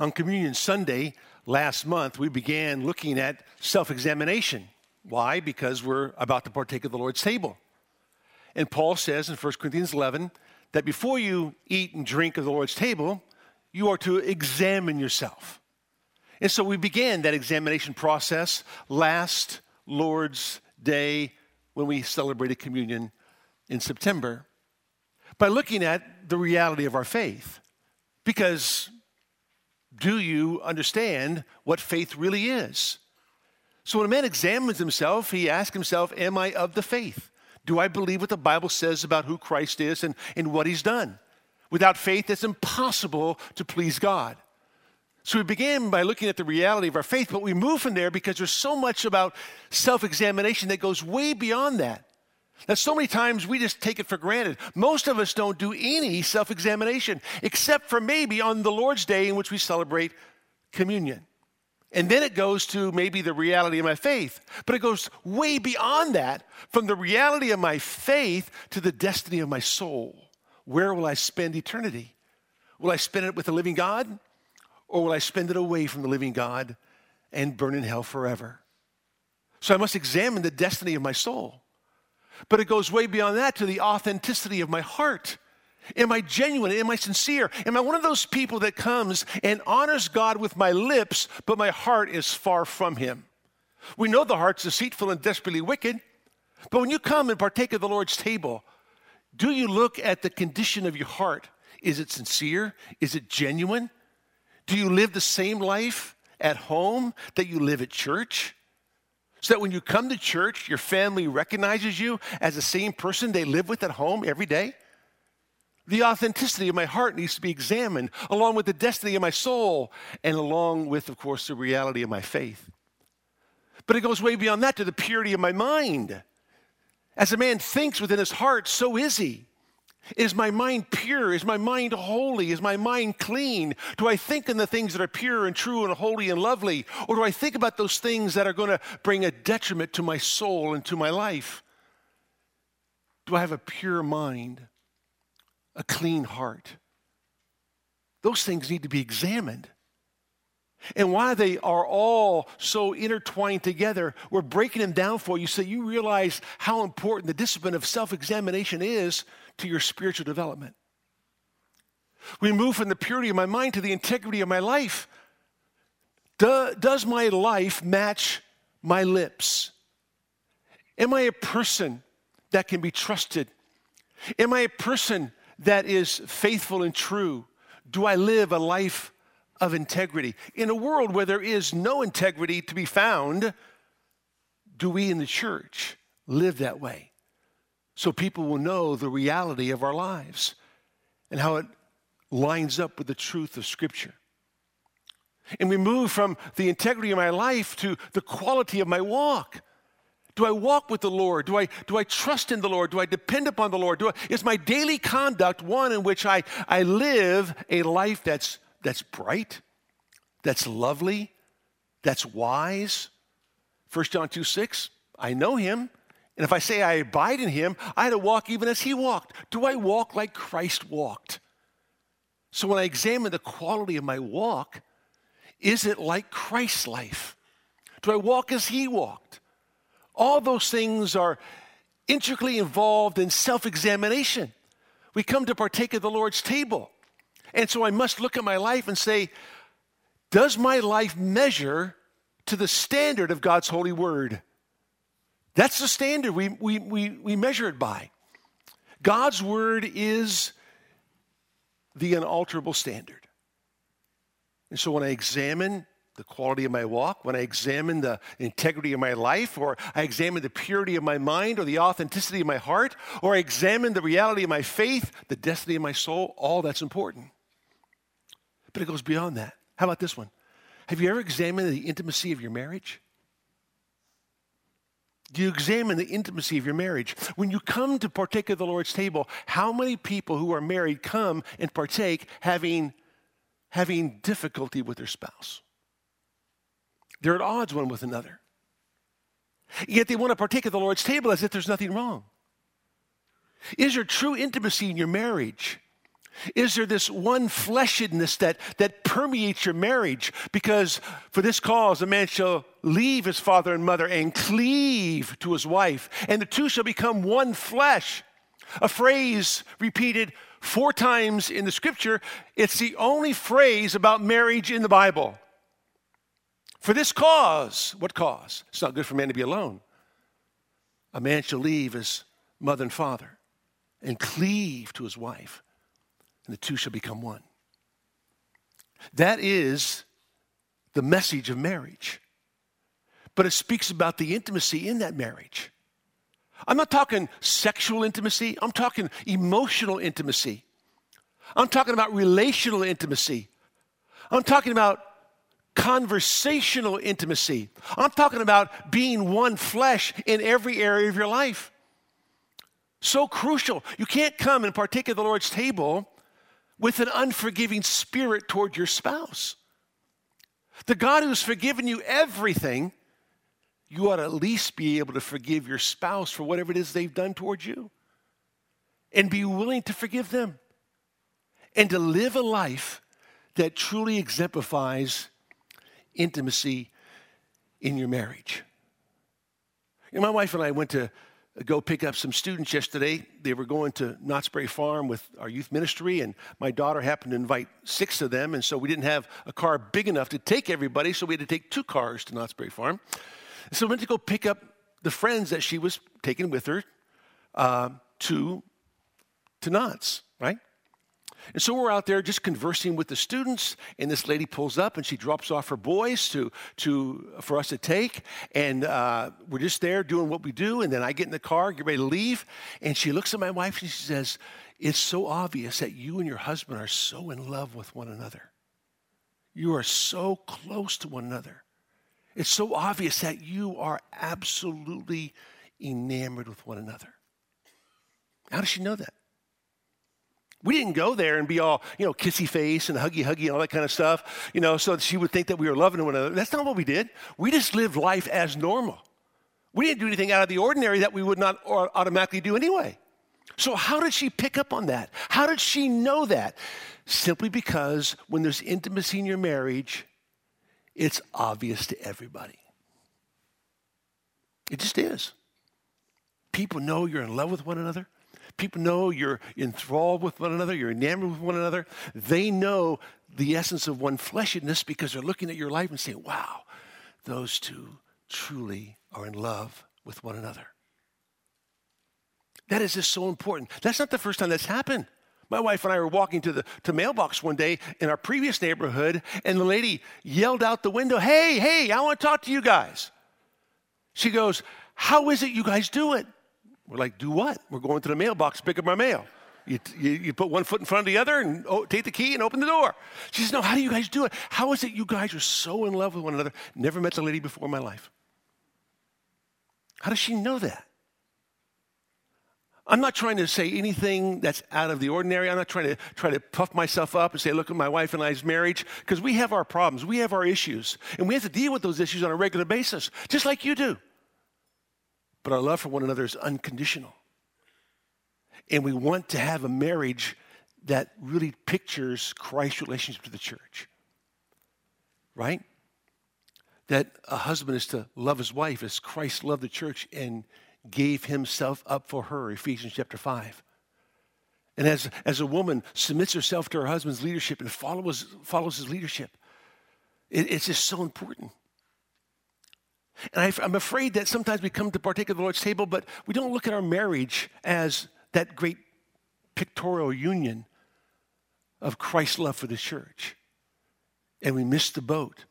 On Communion Sunday last month, we began looking at self examination. Why? Because we're about to partake of the Lord's table. And Paul says in 1 Corinthians 11 that before you eat and drink of the Lord's table, you are to examine yourself. And so we began that examination process last Lord's Day when we celebrated communion in September by looking at the reality of our faith. Because do you understand what faith really is? So when a man examines himself, he asks himself, Am I of the faith? Do I believe what the Bible says about who Christ is and, and what he's done? Without faith, it's impossible to please God. So we began by looking at the reality of our faith, but we move from there because there's so much about self examination that goes way beyond that. That so many times we just take it for granted. Most of us don't do any self examination, except for maybe on the Lord's Day in which we celebrate communion. And then it goes to maybe the reality of my faith. But it goes way beyond that from the reality of my faith to the destiny of my soul. Where will I spend eternity? Will I spend it with the living God? Or will I spend it away from the living God and burn in hell forever? So I must examine the destiny of my soul. But it goes way beyond that to the authenticity of my heart. Am I genuine? Am I sincere? Am I one of those people that comes and honors God with my lips, but my heart is far from Him? We know the heart's deceitful and desperately wicked, but when you come and partake of the Lord's table, do you look at the condition of your heart? Is it sincere? Is it genuine? Do you live the same life at home that you live at church? So that when you come to church, your family recognizes you as the same person they live with at home every day? The authenticity of my heart needs to be examined, along with the destiny of my soul, and along with, of course, the reality of my faith. But it goes way beyond that to the purity of my mind. As a man thinks within his heart, so is he. Is my mind pure? Is my mind holy? Is my mind clean? Do I think in the things that are pure and true and holy and lovely? Or do I think about those things that are going to bring a detriment to my soul and to my life? Do I have a pure mind, a clean heart? Those things need to be examined. And why they are all so intertwined together, we're breaking them down for you so you realize how important the discipline of self examination is to your spiritual development. We move from the purity of my mind to the integrity of my life. Do, does my life match my lips? Am I a person that can be trusted? Am I a person that is faithful and true? Do I live a life of integrity? In a world where there is no integrity to be found, do we in the church live that way? so people will know the reality of our lives and how it lines up with the truth of Scripture. And we move from the integrity of my life to the quality of my walk. Do I walk with the Lord? Do I, do I trust in the Lord? Do I depend upon the Lord? I, is my daily conduct one in which I, I live a life that's, that's bright, that's lovely, that's wise? 1 John 2 6, I know him and if I say I abide in him, I had to walk even as he walked. Do I walk like Christ walked? So when I examine the quality of my walk, is it like Christ's life? Do I walk as he walked? All those things are intricately involved in self examination. We come to partake of the Lord's table. And so I must look at my life and say, does my life measure to the standard of God's holy word? That's the standard we, we, we, we measure it by. God's word is the unalterable standard. And so when I examine the quality of my walk, when I examine the integrity of my life, or I examine the purity of my mind, or the authenticity of my heart, or I examine the reality of my faith, the destiny of my soul, all that's important. But it goes beyond that. How about this one? Have you ever examined the intimacy of your marriage? Do you examine the intimacy of your marriage? When you come to partake of the Lord's table, how many people who are married come and partake having, having difficulty with their spouse? They're at odds one with another. Yet they want to partake of the Lord's table as if there's nothing wrong. Is there true intimacy in your marriage? Is there this one fleshedness that, that permeates your marriage? Because for this cause, a man shall leave his father and mother and cleave to his wife, and the two shall become one flesh. A phrase repeated four times in the scripture. It's the only phrase about marriage in the Bible. For this cause, what cause? It's not good for man to be alone. A man shall leave his mother and father and cleave to his wife and the two shall become one. That is the message of marriage. But it speaks about the intimacy in that marriage. I'm not talking sexual intimacy, I'm talking emotional intimacy. I'm talking about relational intimacy. I'm talking about conversational intimacy. I'm talking about being one flesh in every area of your life. So crucial. You can't come and partake of the Lord's table with an unforgiving spirit toward your spouse. The God who's forgiven you everything, you ought to at least be able to forgive your spouse for whatever it is they've done towards you and be willing to forgive them and to live a life that truly exemplifies intimacy in your marriage. You know, my wife and I went to go pick up some students yesterday. They were going to Knott's Berry Farm with our youth ministry, and my daughter happened to invite six of them, and so we didn't have a car big enough to take everybody, so we had to take two cars to Knott's Berry Farm. So we went to go pick up the friends that she was taking with her uh, to, to Knott's, right? And so we're out there just conversing with the students, and this lady pulls up and she drops off her boys to, to, for us to take. And uh, we're just there doing what we do. And then I get in the car, get ready to leave. And she looks at my wife and she says, It's so obvious that you and your husband are so in love with one another. You are so close to one another. It's so obvious that you are absolutely enamored with one another. How does she know that? We didn't go there and be all, you know, kissy face and huggy huggy and all that kind of stuff, you know, so she would think that we were loving one another. That's not what we did. We just lived life as normal. We didn't do anything out of the ordinary that we would not automatically do anyway. So, how did she pick up on that? How did she know that? Simply because when there's intimacy in your marriage, it's obvious to everybody. It just is. People know you're in love with one another people know you're enthralled with one another, you're enamored with one another. They know the essence of one fleshedness because they're looking at your life and saying, wow, those two truly are in love with one another. That is just so important. That's not the first time that's happened. My wife and I were walking to the to mailbox one day in our previous neighborhood, and the lady yelled out the window, Hey, hey, I want to talk to you guys. She goes, How is it you guys do it? We're like, do what? We're going to the mailbox to pick up our mail. You, you, you, put one foot in front of the other and oh, take the key and open the door. She says, No, how do you guys do it? How is it you guys are so in love with one another? Never met the lady before in my life. How does she know that? I'm not trying to say anything that's out of the ordinary. I'm not trying to try to puff myself up and say, look at my wife and I's marriage, because we have our problems, we have our issues, and we have to deal with those issues on a regular basis, just like you do. But our love for one another is unconditional. And we want to have a marriage that really pictures Christ's relationship to the church. Right? That a husband is to love his wife as Christ loved the church and gave himself up for her, Ephesians chapter 5. And as, as a woman submits herself to her husband's leadership and follows, follows his leadership, it, it's just so important. And I, am afraid that sometimes we come to partake of the Lord's table, but we don't look at our marriage as that great pictorial union of Christ's love for the church. And we miss the boat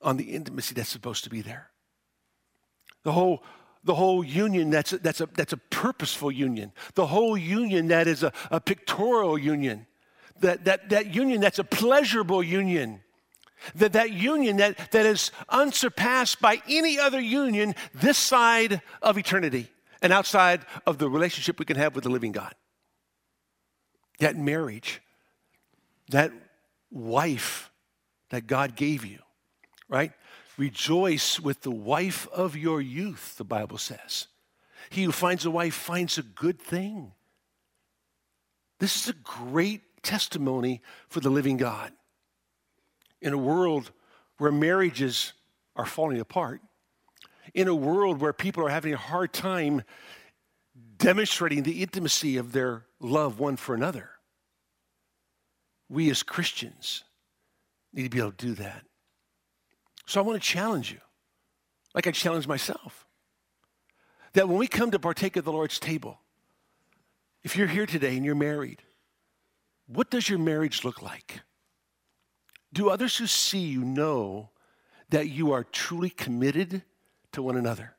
on the intimacy that's supposed to be there. The whole, the whole union that's a, that's, a, that's a purposeful union. The whole union that is a, a pictorial union. That, that, that union that's a pleasurable union. That, that union that, that is unsurpassed by any other union this side of eternity and outside of the relationship we can have with the living God. That marriage, that wife that God gave you, right? Rejoice with the wife of your youth, the Bible says. He who finds a wife finds a good thing. This is a great testimony for the living God. In a world where marriages are falling apart, in a world where people are having a hard time demonstrating the intimacy of their love one for another, we as Christians need to be able to do that. So I want to challenge you, like I challenge myself, that when we come to partake of the Lord's table, if you're here today and you're married, what does your marriage look like? Do others who see you know that you are truly committed to one another?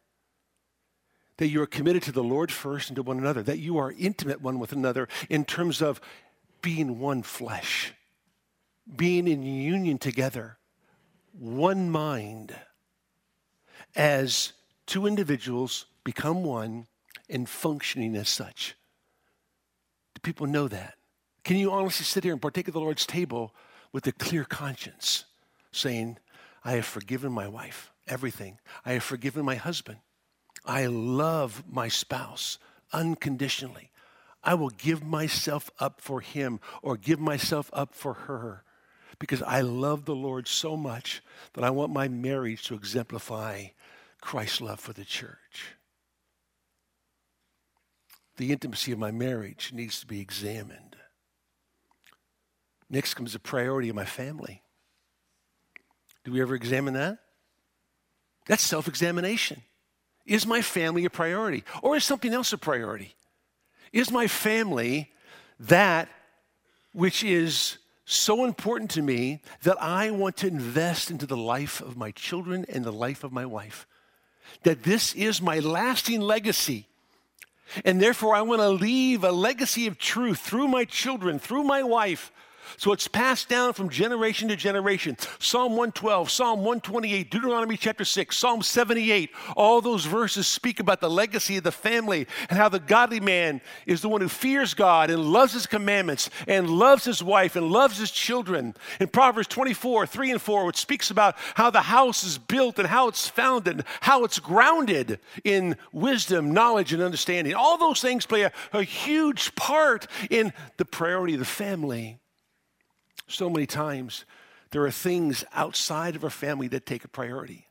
That you are committed to the Lord first and to one another, that you are intimate one with another in terms of being one flesh, being in union together, one mind, as two individuals become one and functioning as such. Do people know that? Can you honestly sit here and partake of the Lord's table with a clear conscience, saying, I have forgiven my wife everything. I have forgiven my husband. I love my spouse unconditionally. I will give myself up for him or give myself up for her because I love the Lord so much that I want my marriage to exemplify Christ's love for the church. The intimacy of my marriage needs to be examined. Next comes the priority of my family. Do we ever examine that? That's self examination. Is my family a priority? Or is something else a priority? Is my family that which is so important to me that I want to invest into the life of my children and the life of my wife? That this is my lasting legacy. And therefore, I want to leave a legacy of truth through my children, through my wife, so it's passed down from generation to generation. Psalm 112, Psalm 128, Deuteronomy chapter 6, Psalm 78, all those verses speak about the legacy of the family and how the godly man is the one who fears God and loves his commandments and loves his wife and loves his children. In Proverbs 24, 3 and 4, which speaks about how the house is built and how it's founded, and how it's grounded in wisdom, knowledge, and understanding. All those things play a, a huge part in the priority of the family. So many times, there are things outside of our family that take a priority.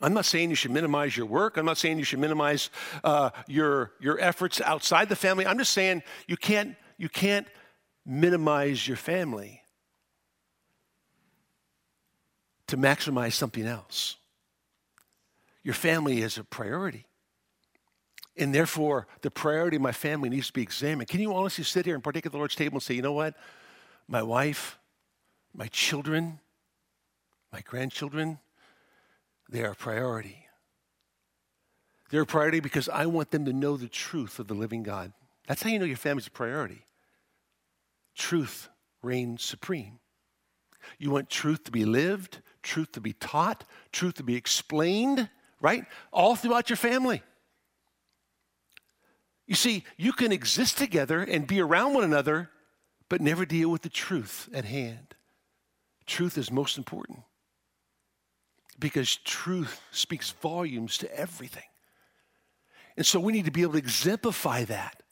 I'm not saying you should minimize your work. I'm not saying you should minimize uh, your, your efforts outside the family. I'm just saying you can't, you can't minimize your family to maximize something else. Your family is a priority. And therefore, the priority of my family needs to be examined. Can you honestly sit here and partake of the Lord's table and say, you know what? My wife, my children, my grandchildren, they are a priority. They're a priority because I want them to know the truth of the living God. That's how you know your family's a priority. Truth reigns supreme. You want truth to be lived, truth to be taught, truth to be explained, right? All throughout your family. You see, you can exist together and be around one another but never deal with the truth at hand. Truth is most important because truth speaks volumes to everything. And so we need to be able to exemplify that.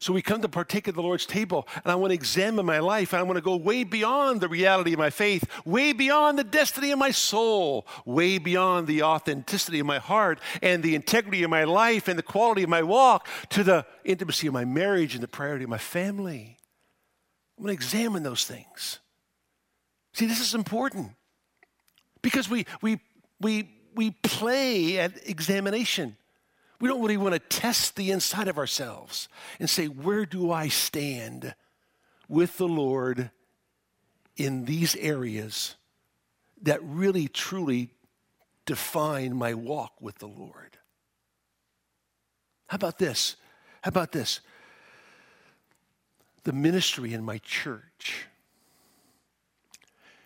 So we come to partake of the Lord's table, and I want to examine my life, and I want to go way beyond the reality of my faith, way beyond the destiny of my soul, way beyond the authenticity of my heart, and the integrity of my life, and the quality of my walk, to the intimacy of my marriage and the priority of my family. I'm going to examine those things. See, this is important because we, we, we, we play at examination. We don't really want to test the inside of ourselves and say, where do I stand with the Lord in these areas that really, truly define my walk with the Lord? How about this? How about this? The ministry in my church?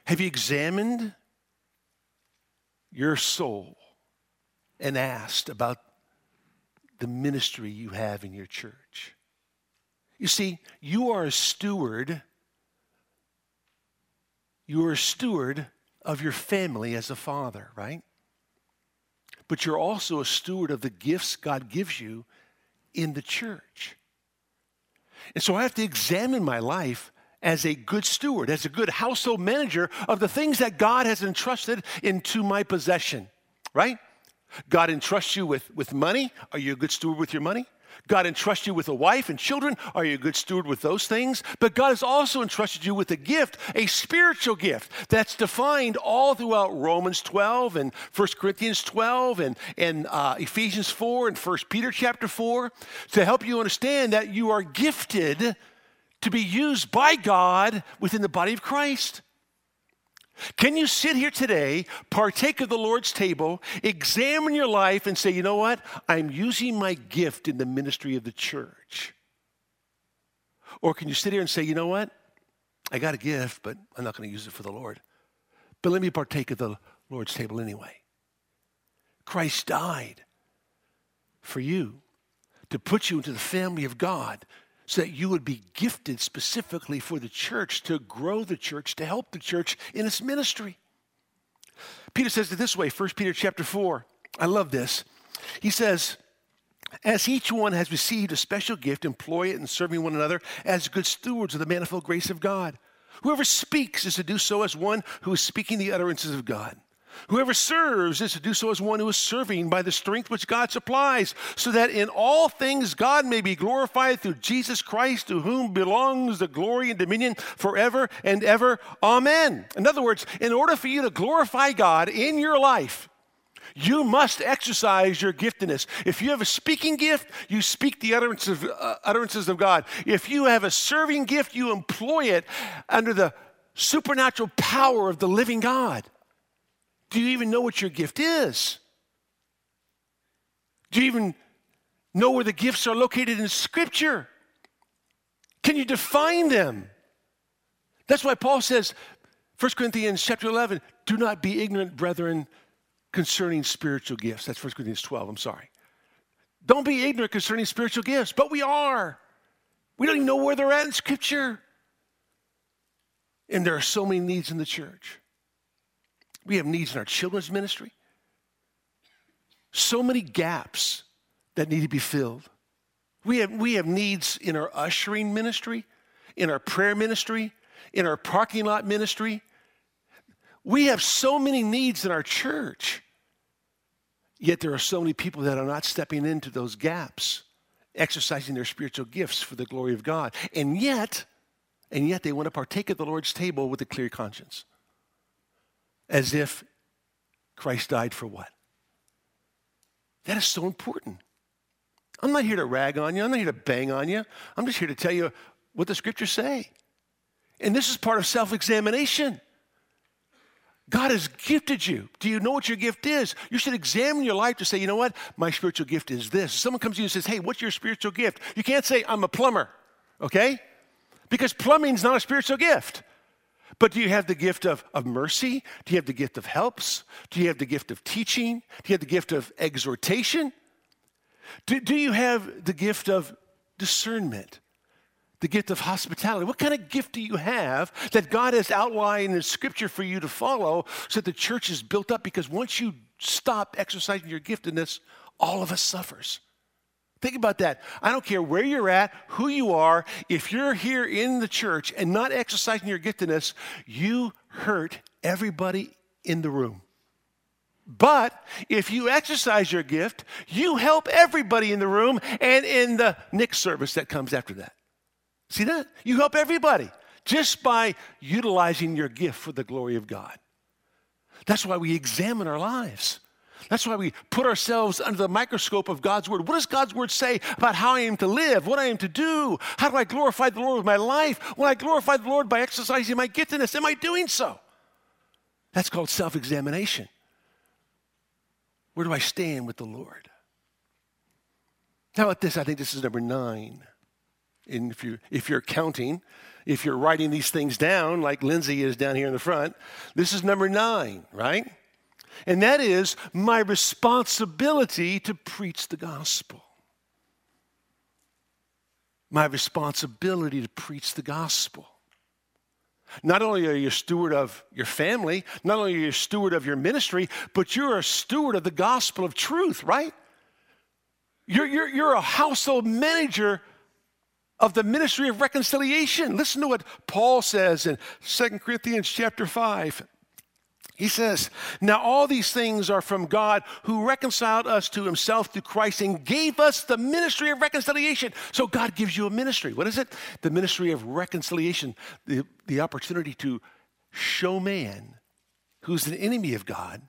Have you examined your soul and asked about the ministry you have in your church? You see, you are a steward. You are a steward of your family as a father, right? But you're also a steward of the gifts God gives you in the church. And so I have to examine my life as a good steward, as a good household manager of the things that God has entrusted into my possession, right? God entrusts you with, with money. Are you a good steward with your money? God entrusts you with a wife and children. Are you a good steward with those things? But God has also entrusted you with a gift, a spiritual gift that's defined all throughout Romans 12 and 1 Corinthians 12 and, and uh, Ephesians 4 and 1 Peter chapter 4 to help you understand that you are gifted to be used by God within the body of Christ. Can you sit here today, partake of the Lord's table, examine your life, and say, you know what? I'm using my gift in the ministry of the church? Or can you sit here and say, you know what? I got a gift, but I'm not going to use it for the Lord. But let me partake of the Lord's table anyway. Christ died for you to put you into the family of God so that you would be gifted specifically for the church to grow the church, to help the church in its ministry. Peter says it this way, 1 Peter chapter 4. I love this. He says, as each one has received a special gift, employ it in serving one another as good stewards of the manifold grace of God. Whoever speaks is to do so as one who is speaking the utterances of God. Whoever serves is to do so as one who is serving by the strength which God supplies, so that in all things God may be glorified through Jesus Christ, to whom belongs the glory and dominion forever and ever. Amen. In other words, in order for you to glorify God in your life, you must exercise your giftedness. If you have a speaking gift, you speak the utterances of, uh, utterances of God. If you have a serving gift, you employ it under the supernatural power of the living God. Do you even know what your gift is? Do you even know where the gifts are located in Scripture? Can you define them? That's why Paul says, 1 Corinthians chapter 11, do not be ignorant, brethren, concerning spiritual gifts. That's 1 Corinthians 12, I'm sorry. Don't be ignorant concerning spiritual gifts, but we are. We don't even know where they're at in Scripture. And there are so many needs in the church. We have needs in our children's ministry. So many gaps that need to be filled. We have, we have needs in our ushering ministry, in our prayer ministry, in our parking lot ministry. We have so many needs in our church. Yet there are so many people that are not stepping into those gaps, exercising their spiritual gifts for the glory of God. And yet, and yet they want to partake of the Lord's table with a clear conscience as if Christ died for what? That is so important. I'm not here to rag on you. I'm not here to bang on you. I'm just here to tell you what the scriptures say. And this is part of self examination. God has gifted you. Do you know what your gift is? You should examine your life to say, you know what? My spiritual gift is this. Someone comes to you and says, hey, what's your spiritual gift? You can't say, I'm a plumber, okay? Because plumbing's not a spiritual gift. But do you have the gift of, of mercy? Do you have the gift of helps? Do you have the gift of teaching? Do you have the gift of exhortation? Do, do you have the gift of discernment? The gift of hospitality? What kind of gift do you have that God has outlined in Scripture for you to follow so that the church is built up? Because once you stop exercising your giftedness, all of us suffers. Think about that. I don't care where you're at, who you are, if you're here in the church and not exercising your giftedness, you hurt everybody in the room. But if you exercise your gift, you help everybody in the room and in the next service that comes after that. See that? You help everybody just by utilizing your gift for the glory of God. That's why we examine our lives. That's why we put ourselves under the microscope of God's word. What does God's word say about how I am to live, what I am to do? How do I glorify the Lord with my life? When I glorify the Lord by exercising my giftedness, am I doing so? That's called self examination. Where do I stand with the Lord? How about this? I think this is number nine. And if, you, if you're counting, if you're writing these things down, like Lindsay is down here in the front, this is number nine, right? And that is my responsibility to preach the gospel. My responsibility to preach the gospel. Not only are you a steward of your family, not only are you a steward of your ministry, but you're a steward of the gospel of truth, right? You're, you're, you're a household manager of the ministry of reconciliation. Listen to what Paul says in 2 Corinthians chapter 5. He says, Now all these things are from God who reconciled us to himself through Christ and gave us the ministry of reconciliation. So God gives you a ministry. What is it? The ministry of reconciliation, the, the opportunity to show man who's an enemy of God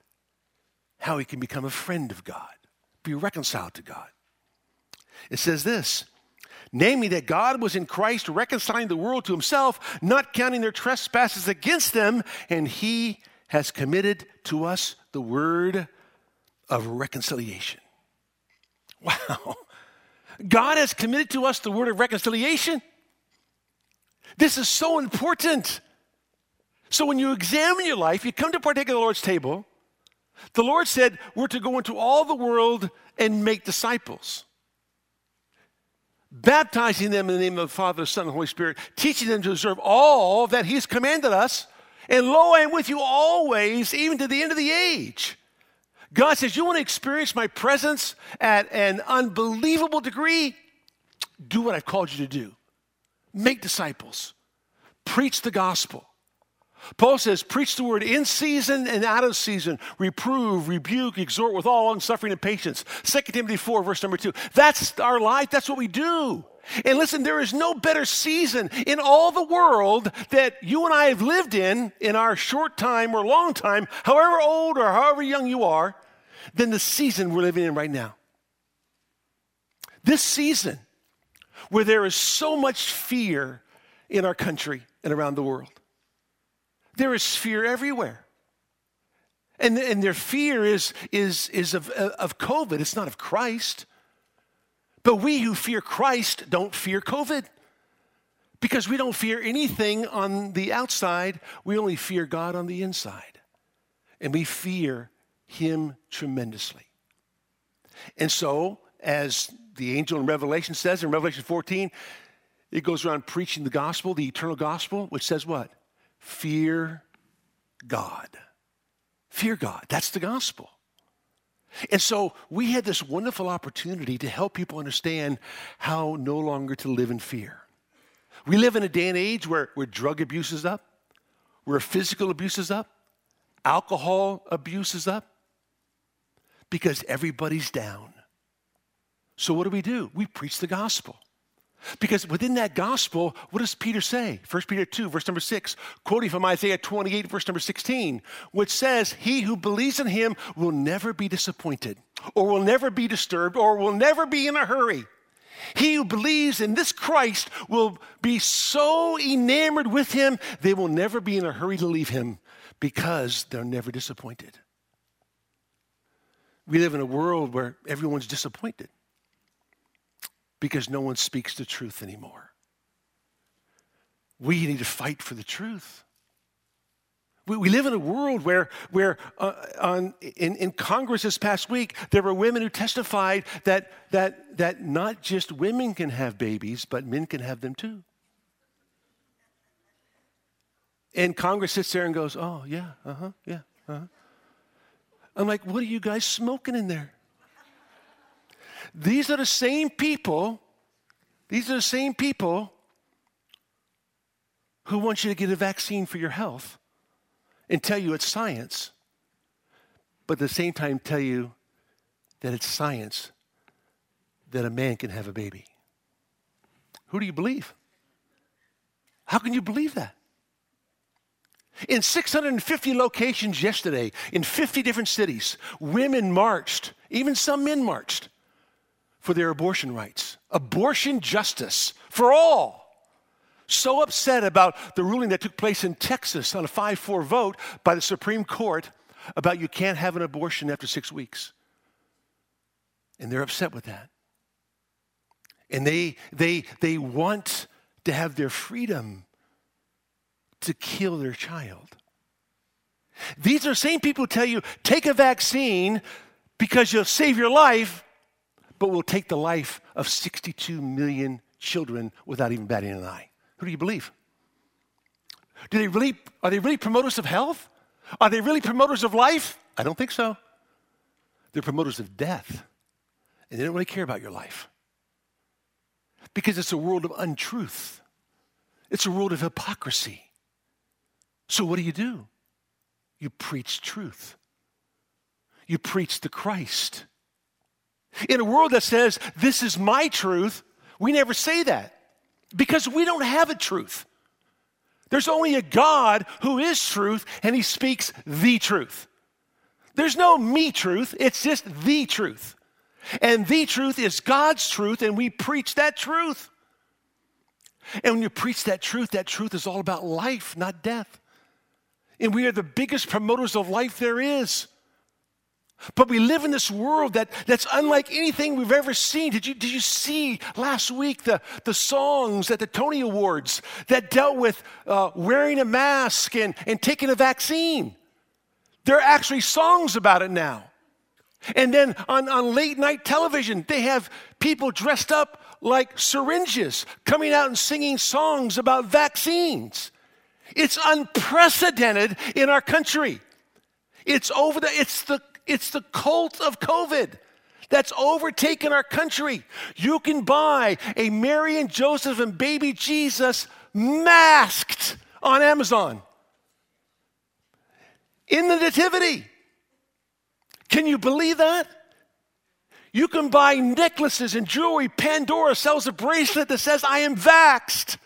how he can become a friend of God, be reconciled to God. It says this namely that God was in Christ reconciling the world to himself, not counting their trespasses against them, and he has committed to us the word of reconciliation. Wow. God has committed to us the word of reconciliation. This is so important. So when you examine your life, you come to partake of the Lord's table, the Lord said we're to go into all the world and make disciples baptizing them in the name of the Father, the Son, and the Holy Spirit, teaching them to observe all that He's commanded us. And lo, I am with you always, even to the end of the age. God says, You want to experience my presence at an unbelievable degree? Do what I've called you to do. Make disciples, preach the gospel. Paul says, preach the word in season and out of season, reprove, rebuke, exhort with all long suffering and patience. 2 Timothy 4, verse number 2. That's our life, that's what we do. And listen, there is no better season in all the world that you and I have lived in, in our short time or long time, however old or however young you are, than the season we're living in right now. This season, where there is so much fear in our country and around the world. There is fear everywhere. And, and their fear is, is, is of, of COVID, it's not of Christ. But we who fear Christ don't fear COVID because we don't fear anything on the outside, we only fear God on the inside. And we fear Him tremendously. And so, as the angel in Revelation says in Revelation 14, it goes around preaching the gospel, the eternal gospel, which says what? Fear God. Fear God. That's the gospel. And so we had this wonderful opportunity to help people understand how no longer to live in fear. We live in a day and age where, where drug abuse is up, where physical abuse is up, alcohol abuse is up, because everybody's down. So what do we do? We preach the gospel. Because within that gospel, what does Peter say? 1 Peter 2, verse number 6, quoting from Isaiah 28, verse number 16, which says, He who believes in him will never be disappointed, or will never be disturbed, or will never be in a hurry. He who believes in this Christ will be so enamored with him, they will never be in a hurry to leave him because they're never disappointed. We live in a world where everyone's disappointed because no one speaks the truth anymore. We need to fight for the truth. We, we live in a world where, where uh, on, in, in Congress this past week, there were women who testified that, that, that not just women can have babies, but men can have them too. And Congress sits there and goes, oh, yeah, uh huh, yeah, uh huh. I'm like, what are you guys smoking in there? These are the same people, these are the same people who want you to get a vaccine for your health and tell you it's science, but at the same time tell you that it's science that a man can have a baby. Who do you believe? How can you believe that? In 650 locations yesterday, in 50 different cities, women marched, even some men marched for their abortion rights, abortion justice for all. So upset about the ruling that took place in Texas on a 5 4 vote by the Supreme Court about you can't have an abortion after six weeks. And they're upset with that. And they, they, they want to have their freedom to kill their child. These are the same people who tell you take a vaccine because you'll save your life but will take the life of 62 million children without even batting an eye. Who do you believe? Do they really, are they really promoters of health? Are they really promoters of life? I don't think so. They're promoters of death, and they don't really care about your life. Because it's a world of untruth, it's a world of hypocrisy. So, what do you do? You preach truth, you preach the Christ. In a world that says, This is my truth, we never say that because we don't have a truth. There's only a God who is truth, and he speaks the truth. There's no me truth, it's just the truth. And the truth is God's truth, and we preach that truth. And when you preach that truth, that truth is all about life, not death. And we are the biggest promoters of life there is. But we live in this world that, that's unlike anything we've ever seen. Did you, did you see last week the, the songs at the Tony Awards that dealt with uh, wearing a mask and, and taking a vaccine? There are actually songs about it now. And then on, on late night television, they have people dressed up like syringes coming out and singing songs about vaccines. It's unprecedented in our country. It's over the, it's the, it's the cult of COVID that's overtaken our country. You can buy a Mary and Joseph and baby Jesus masked on Amazon in the Nativity. Can you believe that? You can buy necklaces and jewelry. Pandora sells a bracelet that says, I am vaxxed.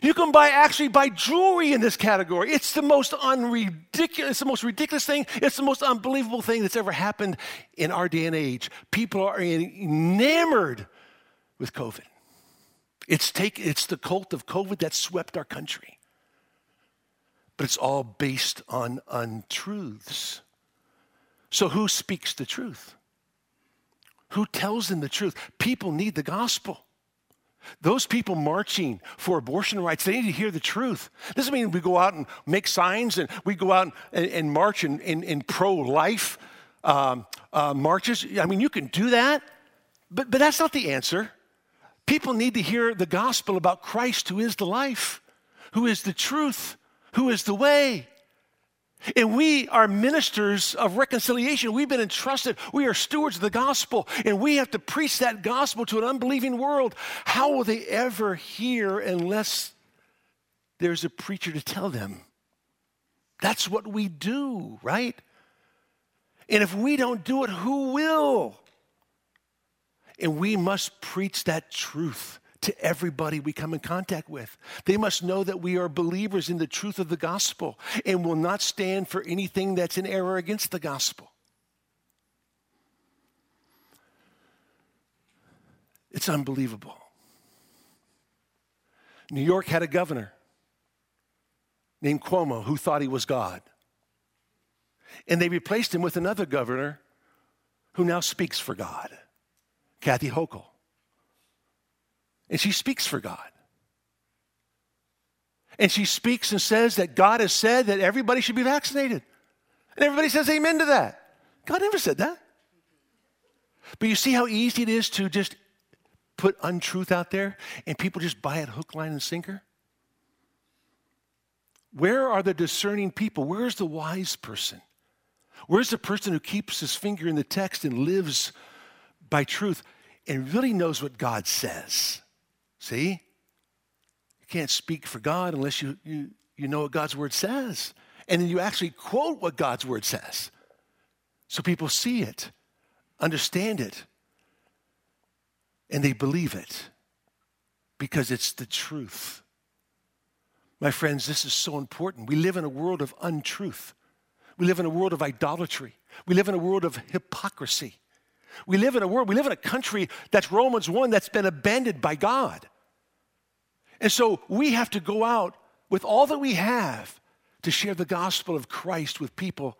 You can buy actually buy jewelry in this category. It's the most unridiculous, it's the most ridiculous thing. It's the most unbelievable thing that's ever happened in our day and age. People are enamored with COVID. It's take, it's the cult of COVID that swept our country. But it's all based on untruths. So who speaks the truth? Who tells them the truth? People need the gospel. Those people marching for abortion rights, they need to hear the truth. Doesn't mean we go out and make signs and we go out and, and march in, in, in pro life um, uh, marches. I mean, you can do that, but, but that's not the answer. People need to hear the gospel about Christ, who is the life, who is the truth, who is the way. And we are ministers of reconciliation. We've been entrusted. We are stewards of the gospel, and we have to preach that gospel to an unbelieving world. How will they ever hear unless there's a preacher to tell them? That's what we do, right? And if we don't do it, who will? And we must preach that truth to everybody we come in contact with. They must know that we are believers in the truth of the gospel and will not stand for anything that's in error against the gospel. It's unbelievable. New York had a governor named Cuomo who thought he was God. And they replaced him with another governor who now speaks for God, Kathy Hochul. And she speaks for God. And she speaks and says that God has said that everybody should be vaccinated. And everybody says amen to that. God never said that. But you see how easy it is to just put untruth out there and people just buy it hook, line, and sinker? Where are the discerning people? Where's the wise person? Where's the person who keeps his finger in the text and lives by truth and really knows what God says? See? You can't speak for God unless you, you, you know what God's word says. And then you actually quote what God's word says. So people see it, understand it, and they believe it because it's the truth. My friends, this is so important. We live in a world of untruth. We live in a world of idolatry. We live in a world of hypocrisy. We live in a world, we live in a country that's Romans 1 that's been abandoned by God. And so we have to go out with all that we have to share the gospel of Christ with people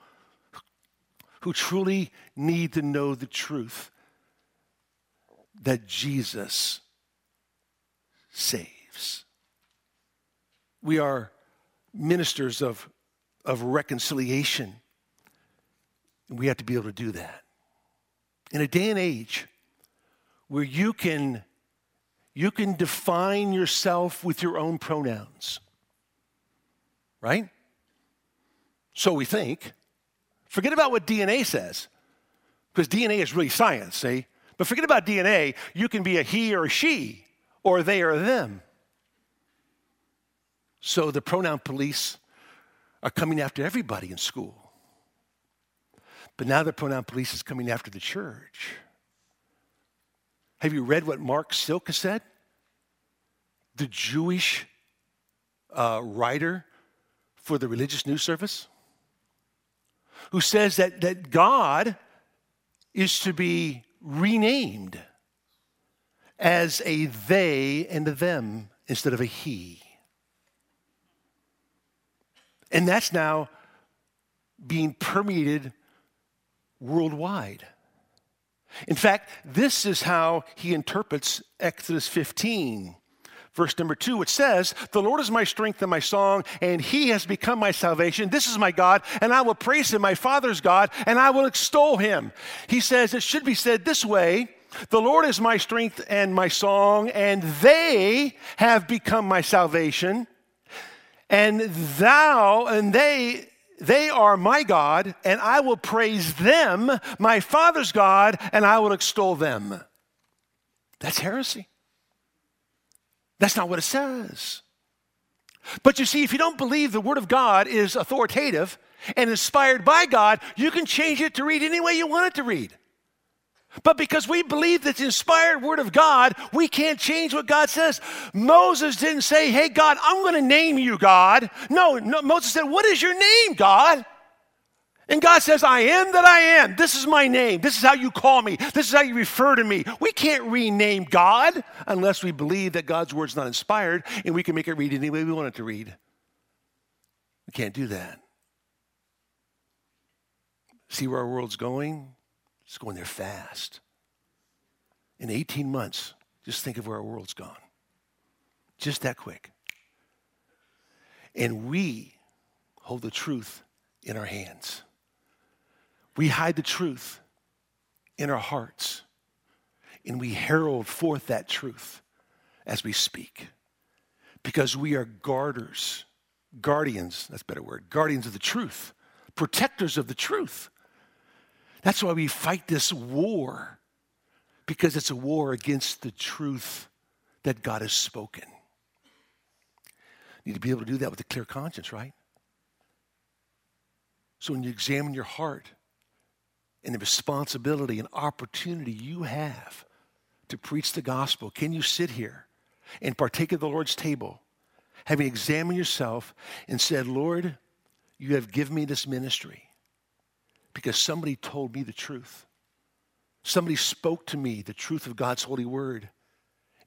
who truly need to know the truth that Jesus saves. We are ministers of, of reconciliation. We have to be able to do that. In a day and age where you can you can define yourself with your own pronouns. Right? So we think. Forget about what DNA says, because DNA is really science, see? But forget about DNA. You can be a he or a she, or they or them. So the pronoun police are coming after everybody in school. But now the pronoun police is coming after the church. Have you read what Mark Silk has said? The Jewish uh, writer for the religious news service, who says that, that God is to be renamed as a they and a them instead of a he. And that's now being permeated worldwide. In fact, this is how he interprets Exodus 15, verse number two, which says, The Lord is my strength and my song, and he has become my salvation. This is my God, and I will praise him, my Father's God, and I will extol him. He says it should be said this way The Lord is my strength and my song, and they have become my salvation. And thou and they they are my God, and I will praise them, my Father's God, and I will extol them. That's heresy. That's not what it says. But you see, if you don't believe the Word of God is authoritative and inspired by God, you can change it to read any way you want it to read. But because we believe that the inspired word of God, we can't change what God says. Moses didn't say, Hey, God, I'm going to name you, God. No, no, Moses said, What is your name, God? And God says, I am that I am. This is my name. This is how you call me. This is how you refer to me. We can't rename God unless we believe that God's word's not inspired and we can make it read any way we want it to read. We can't do that. See where our world's going? It's going there fast. In 18 months, just think of where our world's gone. Just that quick. And we hold the truth in our hands. We hide the truth in our hearts. And we herald forth that truth as we speak. Because we are guarders, guardians, that's a better word, guardians of the truth, protectors of the truth. That's why we fight this war, because it's a war against the truth that God has spoken. You need to be able to do that with a clear conscience, right? So when you examine your heart and the responsibility and opportunity you have to preach the gospel, can you sit here and partake of the Lord's table, having examined yourself and said, Lord, you have given me this ministry because somebody told me the truth. Somebody spoke to me the truth of God's holy word,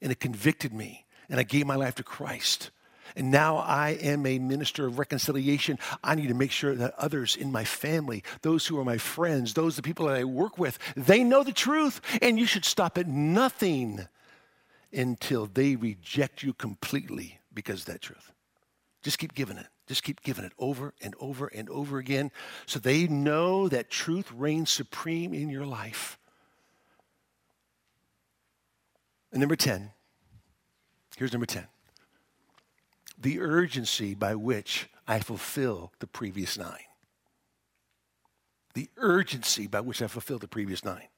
and it convicted me, and I gave my life to Christ. And now I am a minister of reconciliation. I need to make sure that others in my family, those who are my friends, those the people that I work with, they know the truth. And you should stop at nothing until they reject you completely because of that truth. Just keep giving it. Just keep giving it over and over and over again so they know that truth reigns supreme in your life. And number 10, here's number 10 the urgency by which I fulfill the previous nine. The urgency by which I fulfill the previous nine.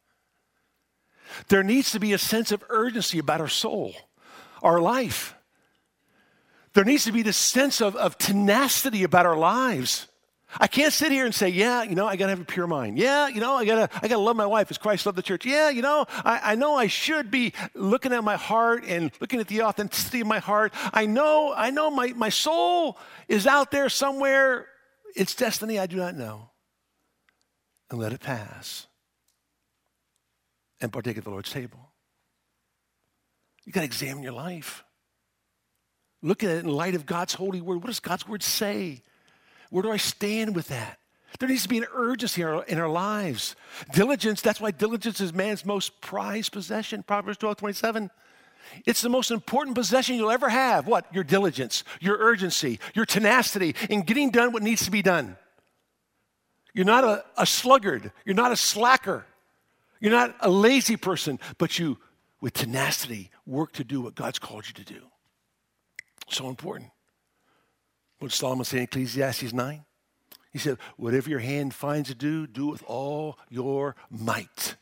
There needs to be a sense of urgency about our soul, our life. There needs to be this sense of, of tenacity about our lives. I can't sit here and say, yeah, you know, I gotta have a pure mind. Yeah, you know, I gotta, I gotta love my wife as Christ loved the church. Yeah, you know, I, I know I should be looking at my heart and looking at the authenticity of my heart. I know, I know my, my soul is out there somewhere. Its destiny I do not know. And let it pass. And partake of the Lord's table. You gotta examine your life. Look at it in light of God's holy word. What does God's word say? Where do I stand with that? There needs to be an urgency in our, in our, lives. Diligence, that's why diligence is man's most prized possession. Proverbs 12, 27. It's the most important possession you'll ever have. What? Your diligence, your urgency, your tenacity in getting done what needs to be done. You're not a, a sluggard. You're not a slacker. You're not a lazy person, but you, with tenacity, work to do what God's called you to do. So important. What Solomon said in Ecclesiastes 9? He said, Whatever your hand finds to do, do with all your might.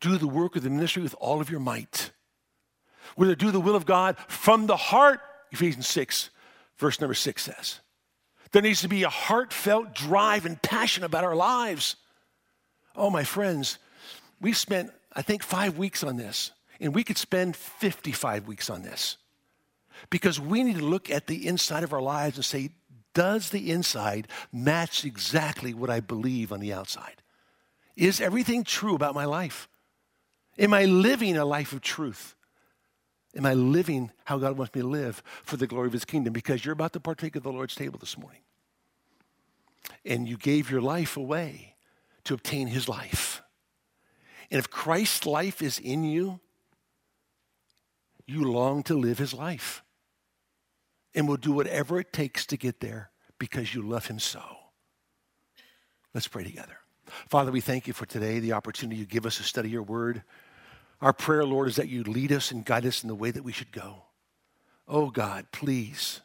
do the work of the ministry with all of your might. We're to do the will of God from the heart, Ephesians 6, verse number 6 says. There needs to be a heartfelt drive and passion about our lives. Oh, my friends, we spent, I think, five weeks on this, and we could spend 55 weeks on this because we need to look at the inside of our lives and say, does the inside match exactly what I believe on the outside? Is everything true about my life? Am I living a life of truth? Am I living how God wants me to live for the glory of His kingdom? Because you're about to partake of the Lord's table this morning. And you gave your life away to obtain His life. And if Christ's life is in you, you long to live His life and will do whatever it takes to get there because you love him so. Let's pray together. Father, we thank you for today, the opportunity you give us to study your word. Our prayer, Lord, is that you lead us and guide us in the way that we should go. Oh God, please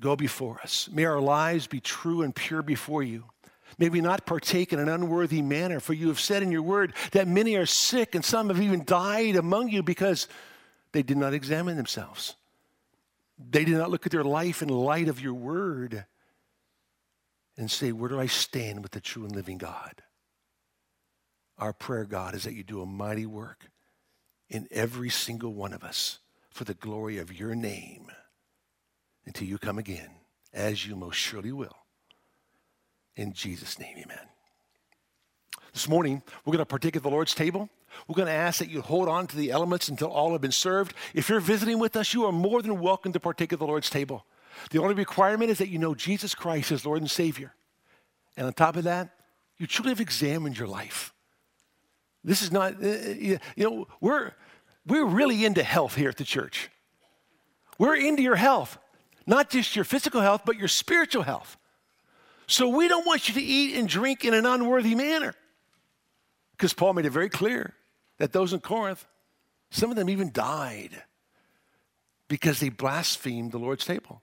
go before us. May our lives be true and pure before you. May we not partake in an unworthy manner, for you have said in your word that many are sick and some have even died among you because they did not examine themselves. They did not look at their life in light of your word and say, Where do I stand with the true and living God? Our prayer, God, is that you do a mighty work in every single one of us for the glory of your name until you come again, as you most surely will. In Jesus' name, amen. This morning, we're going to partake of the Lord's table. We're going to ask that you hold on to the elements until all have been served. If you're visiting with us, you are more than welcome to partake of the Lord's table. The only requirement is that you know Jesus Christ as Lord and Savior. And on top of that, you truly have examined your life. This is not, uh, you know, we're, we're really into health here at the church. We're into your health, not just your physical health, but your spiritual health. So we don't want you to eat and drink in an unworthy manner. Because Paul made it very clear that those in Corinth, some of them even died because they blasphemed the Lord's table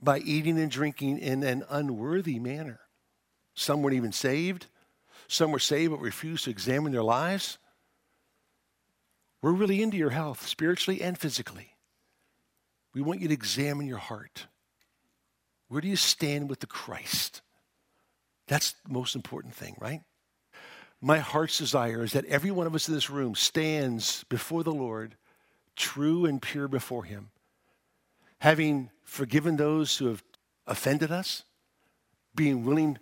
by eating and drinking in an unworthy manner. Some weren't even saved. Some were saved but refused to examine their lives. We're really into your health, spiritually and physically. We want you to examine your heart. Where do you stand with the Christ? That's the most important thing, right? My heart's desire is that every one of us in this room stands before the Lord, true and pure before Him, having forgiven those who have offended us, being willing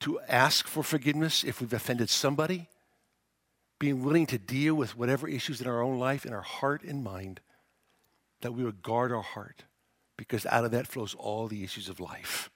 to ask for forgiveness if we've offended somebody, being willing to deal with whatever issues in our own life, in our heart and mind, that we would guard our heart because out of that flows all the issues of life.